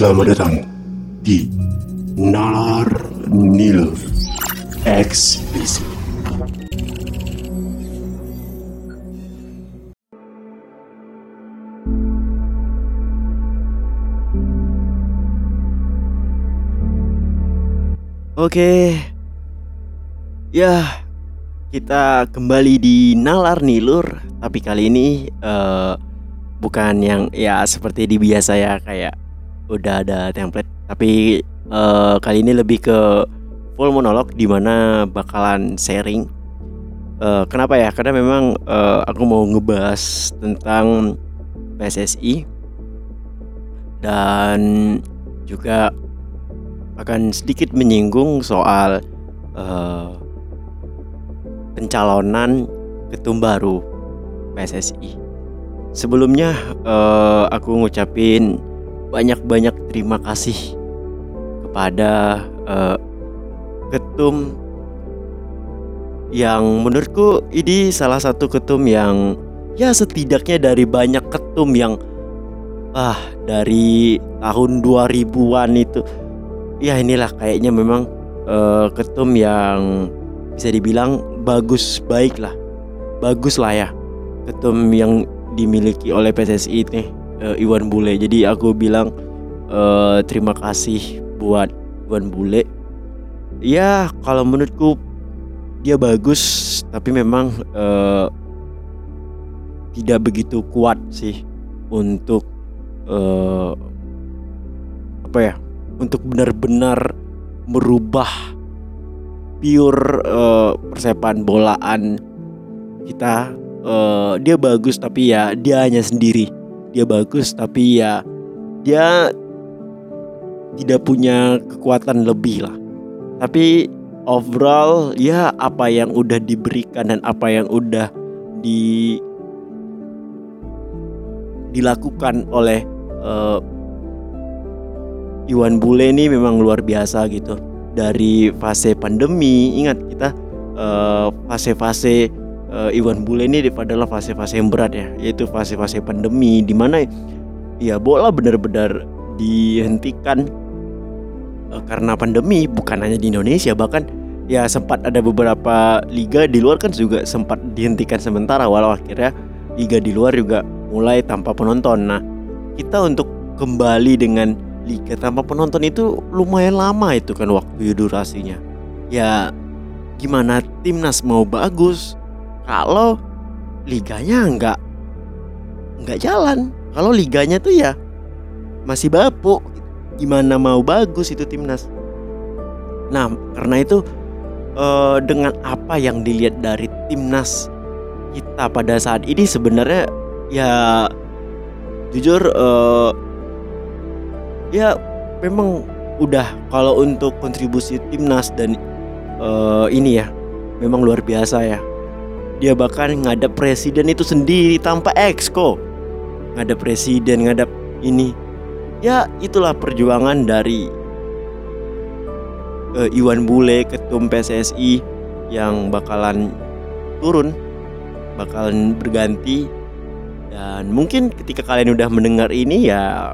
Selamat datang di Nalar Nil Explicit. Oke. Ya, kita kembali di Nalar Nilur, tapi kali ini eh, bukan yang ya seperti di biasa ya kayak udah ada template, tapi eh, kali ini lebih ke full monolog di mana bakalan sharing. Eh, kenapa ya? Karena memang eh, aku mau ngebahas tentang PSSI dan juga akan sedikit menyinggung soal eh, pencalonan ketum baru PSSI. Sebelumnya eh, aku ngucapin banyak-banyak terima kasih kepada eh, ketum yang menurutku ini salah satu ketum yang ya setidaknya dari banyak ketum yang ah dari tahun 2000-an itu ya inilah kayaknya memang eh, ketum yang bisa dibilang bagus baik lah bagus lah ya ketum yang dimiliki oleh PSSI ini eh, Iwan Bule. Jadi aku bilang eh, terima kasih buat Iwan Bule. Ya kalau menurutku dia bagus tapi memang eh, tidak begitu kuat sih untuk eh, apa ya untuk benar-benar merubah pure eh, persepan bolaan kita. Eh, dia bagus tapi ya dia hanya sendiri dia bagus tapi ya dia tidak punya kekuatan lebih lah. Tapi overall ya apa yang udah diberikan dan apa yang udah di dilakukan oleh eh, Iwan Bule ini memang luar biasa gitu. Dari fase pandemi ingat kita eh, fase-fase eh, Iwan Bule ini adalah fase-fase yang berat ya yaitu fase-fase pandemi di mana ya bola benar-benar dihentikan eh, karena pandemi bukan hanya di Indonesia bahkan ya sempat ada beberapa liga di luar kan juga sempat dihentikan sementara walau akhirnya liga di luar juga mulai tanpa penonton nah kita untuk kembali dengan liga tanpa penonton itu lumayan lama itu kan waktu durasinya. Ya gimana timnas mau bagus kalau liganya nggak nggak jalan. Kalau liganya tuh ya masih bapuk. Gimana mau bagus itu timnas? Nah karena itu eh, dengan apa yang dilihat dari timnas kita pada saat ini sebenarnya ya jujur eh, ya memang udah kalau untuk kontribusi timnas dan eh, ini ya memang luar biasa ya dia bahkan ngadap presiden itu sendiri tanpa exco. Ngadap presiden ngadap ini. Ya itulah perjuangan dari eh, Iwan Bule ketum PSSI yang bakalan turun bakalan berganti. Dan mungkin ketika kalian udah mendengar ini ya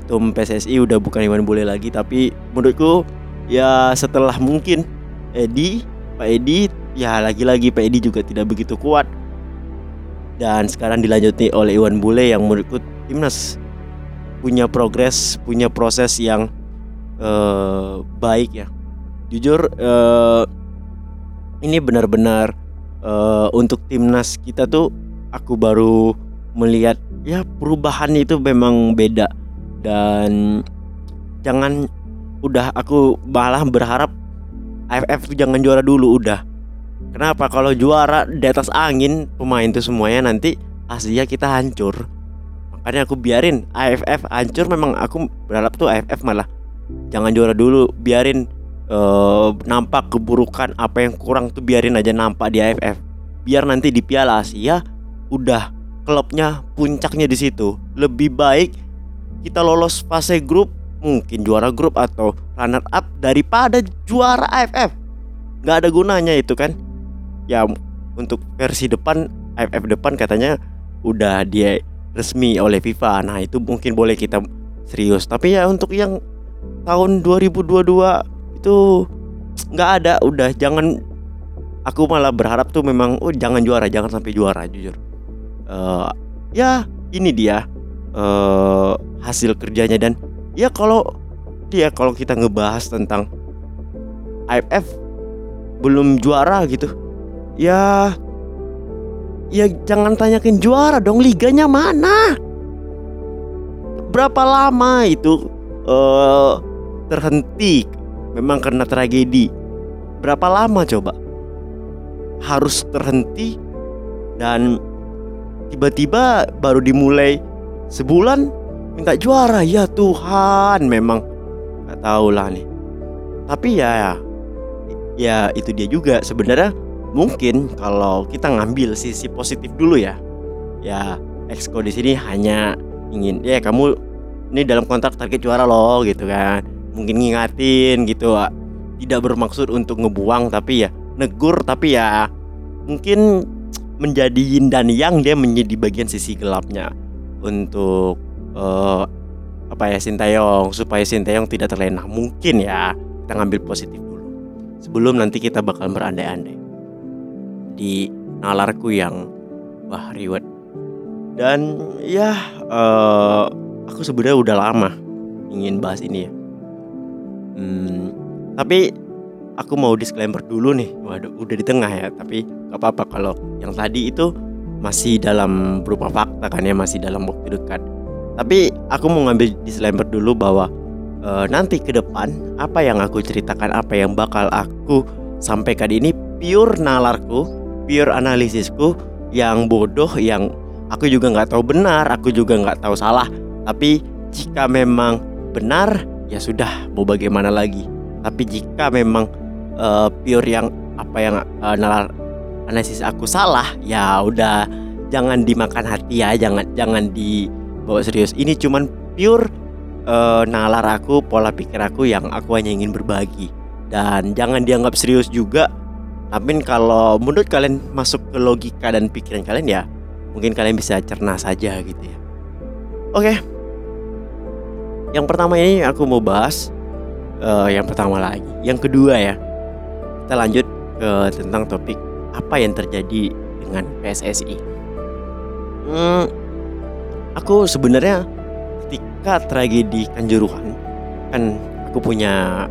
ketum PSSI udah bukan Iwan Bule lagi. Tapi menurutku ya setelah mungkin Edi Pak Edi ya lagi-lagi Pak Edi juga tidak begitu kuat. Dan sekarang dilanjuti oleh Iwan Bule yang menurutku timnas. Punya progres punya proses yang eh, baik ya. Jujur eh, ini benar-benar eh, untuk timnas kita tuh aku baru melihat ya perubahan itu memang beda. Dan jangan udah aku malah berharap AFF tuh jangan juara dulu udah kenapa? Kalau juara di atas angin pemain tuh semuanya nanti Asia kita hancur. Makanya aku biarin AFF hancur memang aku berharap tuh AFF malah jangan juara dulu biarin eh, nampak keburukan apa yang kurang tuh biarin aja nampak di AFF biar nanti di Piala Asia udah klubnya puncaknya di situ. Lebih baik kita lolos fase grup mungkin juara grup atau runner up daripada juara AFF nggak ada gunanya itu kan ya untuk versi depan AFF depan katanya udah dia resmi oleh FIFA nah itu mungkin boleh kita serius. Tapi ya untuk yang tahun 2022 itu nggak ada. Udah jangan. Aku malah berharap tuh memang oh jangan juara, jangan sampai juara jujur. Uh, ya ini dia uh, hasil kerjanya dan ya kalau dia kalau kita ngebahas tentang AFF belum juara gitu ya ya jangan tanyakin juara dong liganya mana? Berapa lama itu uh, terhenti? Memang karena tragedi. Berapa lama coba? Harus terhenti dan tiba-tiba baru dimulai sebulan minta juara. Ya Tuhan memang nggak tahu lah nih. Tapi ya ya itu dia juga sebenarnya mungkin kalau kita ngambil sisi positif dulu ya. Ya Exco di sini hanya ingin ya kamu ini dalam kontrak target juara loh gitu kan. Mungkin ngingatin gitu. Tidak bermaksud untuk ngebuang tapi ya negur tapi ya mungkin menjadi yin dan yang dia menjadi bagian sisi gelapnya untuk uh, apa ya Sintayong. Supaya Sintayong tidak terlena. Mungkin ya kita ngambil positif sebelum nanti kita bakal berandai-andai di nalarku yang wah reward dan ya uh, aku sebenarnya udah lama ingin bahas ini ya. Hmm, tapi aku mau disclaimer dulu nih. Waduh udah di tengah ya tapi gak apa-apa kalau yang tadi itu masih dalam berupa fakta kan ya masih dalam waktu dekat. Tapi aku mau ngambil disclaimer dulu bahwa uh, nanti ke depan apa yang aku ceritakan apa yang bakal aku sampaikan ini pure nalarku pure analisisku yang bodoh yang aku juga nggak tahu benar aku juga nggak tahu salah tapi jika memang benar ya sudah mau bagaimana lagi tapi jika memang uh, pure yang apa yang uh, nalar analisis aku salah ya udah jangan dimakan hati ya jangan jangan dibawa serius ini cuman pure uh, nalar aku, pola pikir aku yang aku hanya ingin berbagi. Dan jangan dianggap serius juga. Tapi kalau menurut kalian masuk ke logika dan pikiran kalian ya, mungkin kalian bisa cerna saja gitu ya. Oke. Yang pertama ini aku mau bahas uh, yang pertama lagi. Yang kedua ya. Kita lanjut ke tentang topik apa yang terjadi dengan PSSI. Hmm, aku sebenarnya ketika tragedi Kanjuruhan kan aku punya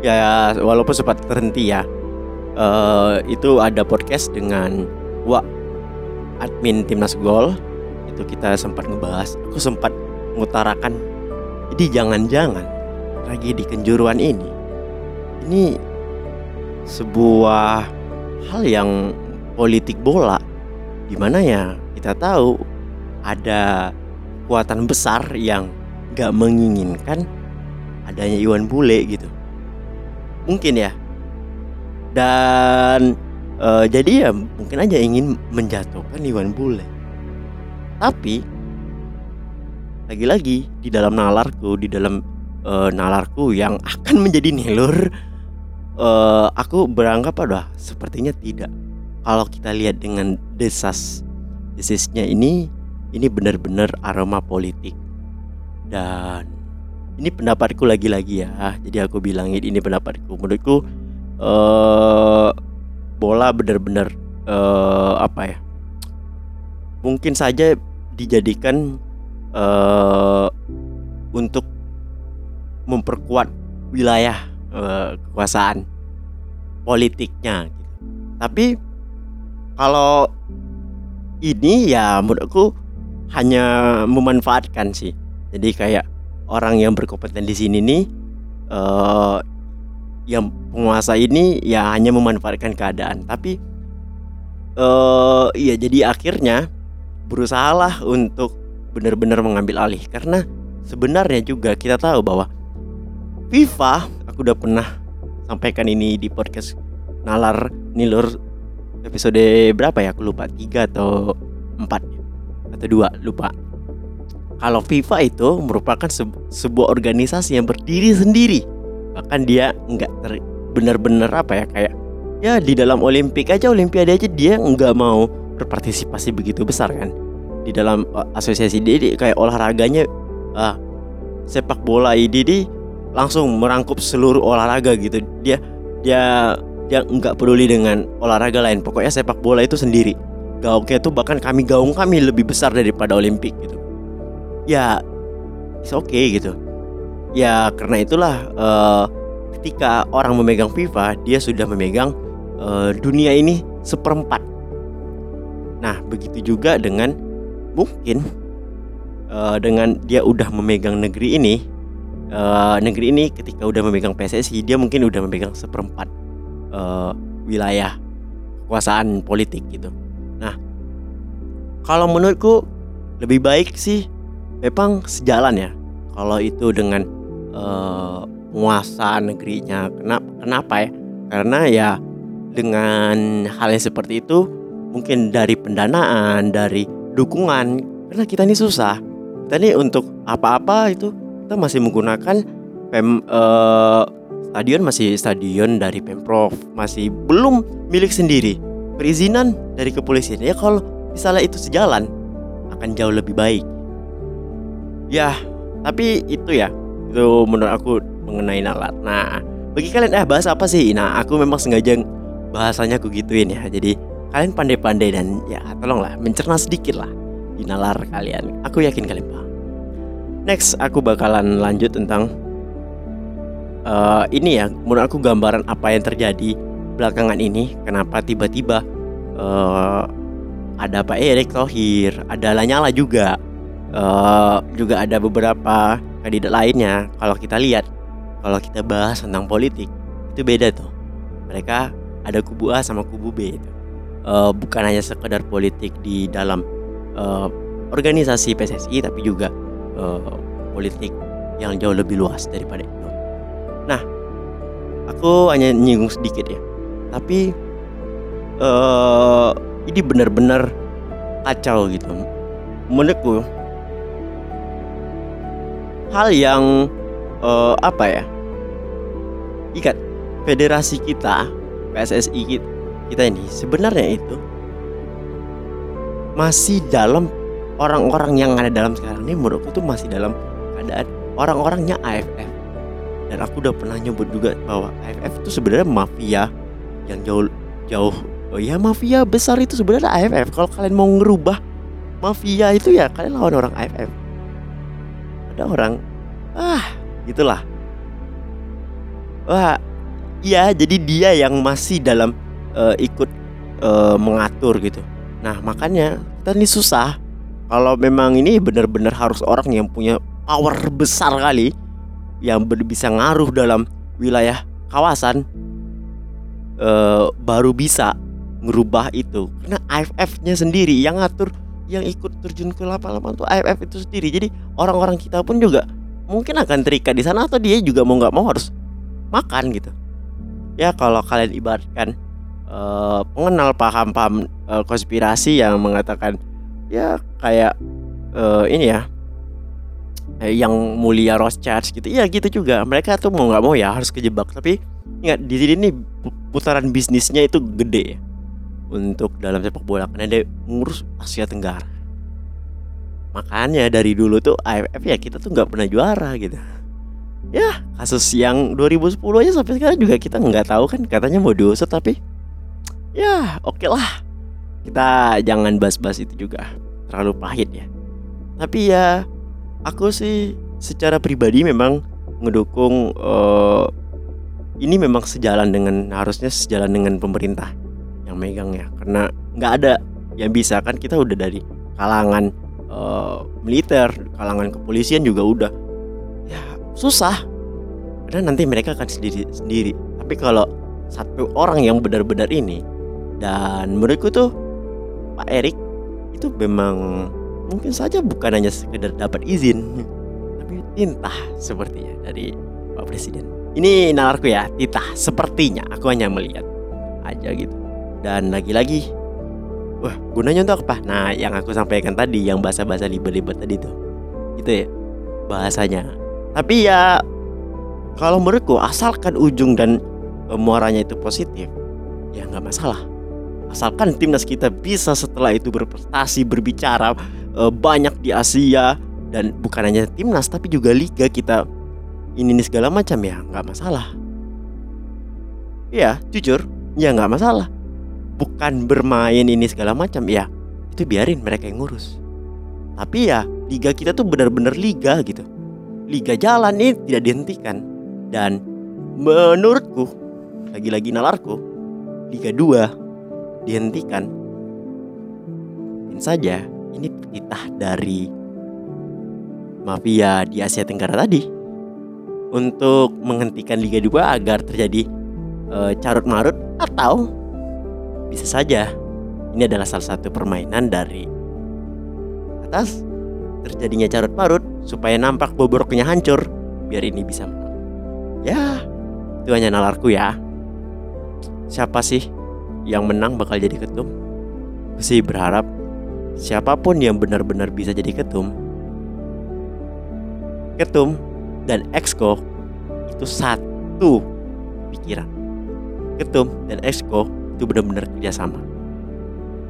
ya walaupun sempat terhenti ya uh, itu ada podcast dengan Wak admin timnas gol itu kita sempat ngebahas aku sempat mengutarakan jadi jangan-jangan tragedi Kanjuruhan ini ini sebuah hal yang politik bola di mana ya kita tahu ada kekuatan besar yang gak menginginkan adanya Iwan Bule gitu. Mungkin ya. Dan uh, jadi ya mungkin aja ingin menjatuhkan Iwan Bule. Tapi lagi-lagi di dalam nalarku, di dalam uh, nalarku yang akan menjadi nelur, uh, aku beranggap ada sepertinya tidak. Kalau kita lihat dengan desas desisnya ini ini benar-benar aroma politik dan ini pendapatku lagi-lagi ya jadi aku bilangin ini pendapatku menurutku uh, bola benar-benar uh, apa ya mungkin saja dijadikan uh, untuk memperkuat wilayah uh, kekuasaan politiknya gitu. tapi kalau ini ya menurutku hanya memanfaatkan sih. Jadi kayak orang yang berkompeten di sini nih uh, yang penguasa ini ya hanya memanfaatkan keadaan. Tapi uh, iya jadi akhirnya berusahalah untuk benar-benar mengambil alih. Karena sebenarnya juga kita tahu bahwa FIFA aku udah pernah sampaikan ini di podcast Nalar Nilur episode berapa ya? Aku lupa tiga atau empat atau dua lupa. Kalau FIFA itu merupakan sebuah organisasi yang berdiri sendiri bahkan dia nggak benar-benar apa ya kayak ya di dalam Olimpik aja Olimpiade aja dia nggak mau berpartisipasi begitu besar kan. Di dalam uh, asosiasi dia, kayak olahraganya uh, sepak bola di langsung merangkup seluruh olahraga gitu. Dia dia dia nggak peduli dengan olahraga lain. Pokoknya sepak bola itu sendiri. Gaungnya itu bahkan kami gaung kami lebih besar daripada Olimpik gitu. Ya it's okay gitu ya karena itulah uh, ketika orang memegang FIFA dia sudah memegang uh, dunia ini seperempat nah begitu juga dengan mungkin uh, dengan dia udah memegang negeri ini uh, negeri ini ketika udah memegang PSSI dia mungkin udah memegang seperempat uh, wilayah kekuasaan politik gitu. Nah, kalau menurutku lebih baik sih memang sejalan ya. Kalau itu dengan uh, negerinya. Kenapa? Kenapa ya? Karena ya dengan hal yang seperti itu mungkin dari pendanaan, dari dukungan karena kita ini susah. Kita ini untuk apa-apa itu kita masih menggunakan pem uh, stadion masih stadion dari pemprov masih belum milik sendiri perizinan dari kepolisian ya kalau misalnya itu sejalan akan jauh lebih baik ya tapi itu ya itu menurut aku mengenai nalar. Nah bagi kalian eh bahas apa sih? Nah aku memang sengaja bahasanya aku gituin ya. Jadi kalian pandai-pandai dan ya tolonglah mencerna sedikit lah di nalar kalian. Aku yakin kalian paham. Next aku bakalan lanjut tentang uh, ini ya. Menurut aku gambaran apa yang terjadi belakangan ini. Kenapa tiba-tiba uh, ada Pak Erick Thohir, ada Lanyala juga, uh, juga ada beberapa kandidat lainnya. Kalau kita lihat, kalau kita bahas tentang politik itu beda tuh. Mereka ada kubu A sama kubu B itu. Uh, bukan hanya sekedar politik di dalam uh, organisasi PSSI tapi juga uh, politik yang jauh lebih luas daripada itu. Nah, aku hanya nyinggung sedikit ya, tapi uh, ini benar-benar kacau gitu. Menurutku hal yang uh, apa ya? Ikat federasi kita PSSI kita, ini sebenarnya itu masih dalam orang-orang yang ada dalam sekarang ini menurutku tuh masih dalam keadaan orang-orangnya AFF dan aku udah pernah nyebut juga bahwa AFF itu sebenarnya mafia yang jauh jauh oh ya mafia besar itu sebenarnya AFF kalau kalian mau ngerubah mafia itu ya kalian lawan orang AFF ada orang ah gitulah. Wah iya jadi dia yang masih dalam uh, ikut uh, mengatur gitu. Nah makanya kita ini susah. Kalau memang ini benar-benar harus orang yang punya power besar kali yang bisa ngaruh dalam wilayah kawasan uh, baru bisa merubah itu. Karena AFF-nya sendiri yang ngatur yang ikut terjun ke lapangan tuh AFF itu sendiri. Jadi orang-orang kita pun juga mungkin akan terikat di sana atau dia juga mau nggak mau harus makan gitu. Ya kalau kalian ibaratkan uh, pengenal paham-paham uh, konspirasi yang mengatakan ya kayak uh, ini ya yang mulia Rothschild gitu ya gitu juga. Mereka tuh mau nggak mau ya harus kejebak. Tapi ingat di sini nih putaran bisnisnya itu gede ya untuk dalam sepak bola karena dia ngurus Asia Tenggara. Makanya dari dulu tuh AFF ya kita tuh nggak pernah juara gitu. Ya kasus yang 2010 aja sampai sekarang juga kita nggak tahu kan katanya mau diusut tapi ya oke okay lah. Kita jangan bahas-bahas itu juga terlalu pahit ya. Tapi ya aku sih secara pribadi memang ngedukung uh, ini memang sejalan dengan harusnya sejalan dengan pemerintah megang ya. Karena nggak ada yang bisa. Kan kita udah dari kalangan uh, militer kalangan kepolisian juga udah. Ya susah. Karena nanti mereka akan sendiri sendiri. Tapi kalau satu orang yang benar-benar ini dan menurutku tuh Pak Erik itu memang mungkin saja bukan hanya sekedar dapat izin tapi tintah sepertinya dari Pak Presiden. Ini nalarku ya titah sepertinya. Aku hanya melihat aja gitu dan lagi-lagi wah gunanya untuk apa? Nah yang aku sampaikan tadi yang bahasa-bahasa libet-libet tadi tuh. Itu ya bahasanya. Tapi ya kalau menurutku asalkan ujung dan muaranya itu positif ya nggak masalah. Asalkan timnas kita bisa setelah itu berprestasi berbicara uh, banyak di Asia dan bukan hanya timnas tapi juga liga kita ini, ini segala macam ya nggak masalah. Ya jujur ya nggak masalah bukan bermain ini segala macam ya itu biarin mereka yang ngurus. Tapi ya liga kita tuh benar-benar liga gitu. Liga jalan ini tidak dihentikan. Dan menurutku lagi-lagi nalarku liga 2 dihentikan. Mungkin saja ini titah dari mafia di Asia Tenggara tadi. Untuk menghentikan Liga 2 agar terjadi uh, carut marut atau bisa saja ini adalah salah satu permainan dari atas terjadinya carut marut supaya nampak bobroknya hancur biar ini bisa menang. Ya, itu hanya nalarku ya. Siapa sih yang menang bakal jadi ketum? Aku sih berharap siapa pun yang benar-benar bisa jadi ketum. Ketum dan exco itu satu pikiran. Ketum dan exco itu benar-benar kerjasama.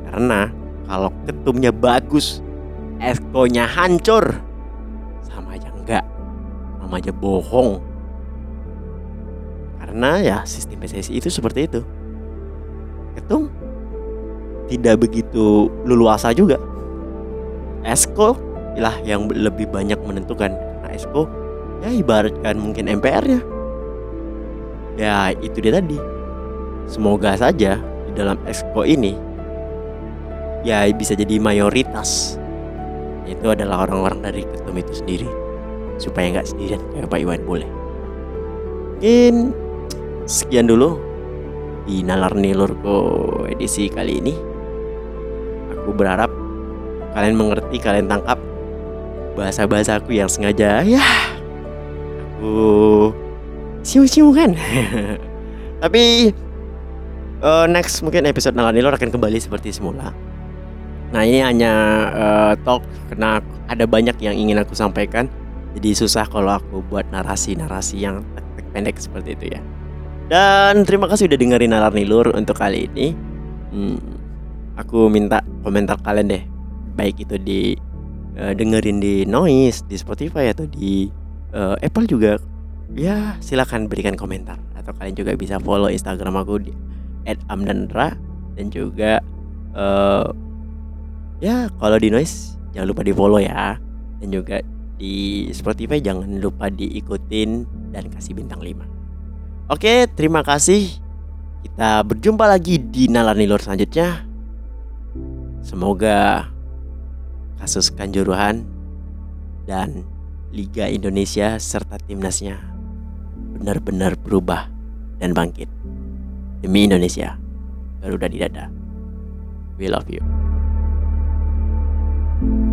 Karena kalau ketumnya bagus, exco-nya hancur, sama aja enggak, sama aja bohong. Karena ya sistem PSSI itu seperti itu. Ketum tidak begitu leluasa juga. Esko lah yang lebih banyak menentukan. Nah, Esko ya ibaratkan mungkin MPR-nya. Ya itu dia tadi Semoga saja di dalam exco ini ya bisa jadi mayoritas itu adalah orang-orang dari ketum itu sendiri supaya nggak sendirian kayak Pak Iwan boleh. Mungkin sekian dulu di Nalar Nilurko edisi kali ini. Aku berharap kalian mengerti, kalian tangkap bahasa-bahasa aku yang sengaja ya aku siu-siu kan. Tapi uh, next mungkin episode Nalanilor akan kembali seperti semula. Nah ini hanya uh, talk karena ada banyak yang ingin aku sampaikan. Jadi susah kalau aku buat narasi-narasi yang pendek seperti itu ya. Dan terima kasih udah dengerin Nalar Nilur untuk kali ini. Hmm, aku minta komentar kalian deh, baik itu di uh, dengerin di Noise, di Spotify atau di uh, Apple juga. Ya silahkan berikan komentar atau kalian juga bisa follow Instagram aku di @amdandra dan juga uh, ya kalau di noise jangan lupa di follow ya. Dan juga di Spotify jangan lupa diikutin dan kasih bintang 5 Oke terima kasih. Kita berjumpa lagi di Nalar Nilor selanjutnya. Semoga kasus Kanjuruhan dan Liga Indonesia serta timnasnya benar-benar berubah dan bangkit. Demi Indonesia, Garuda di dada. We love you. thank you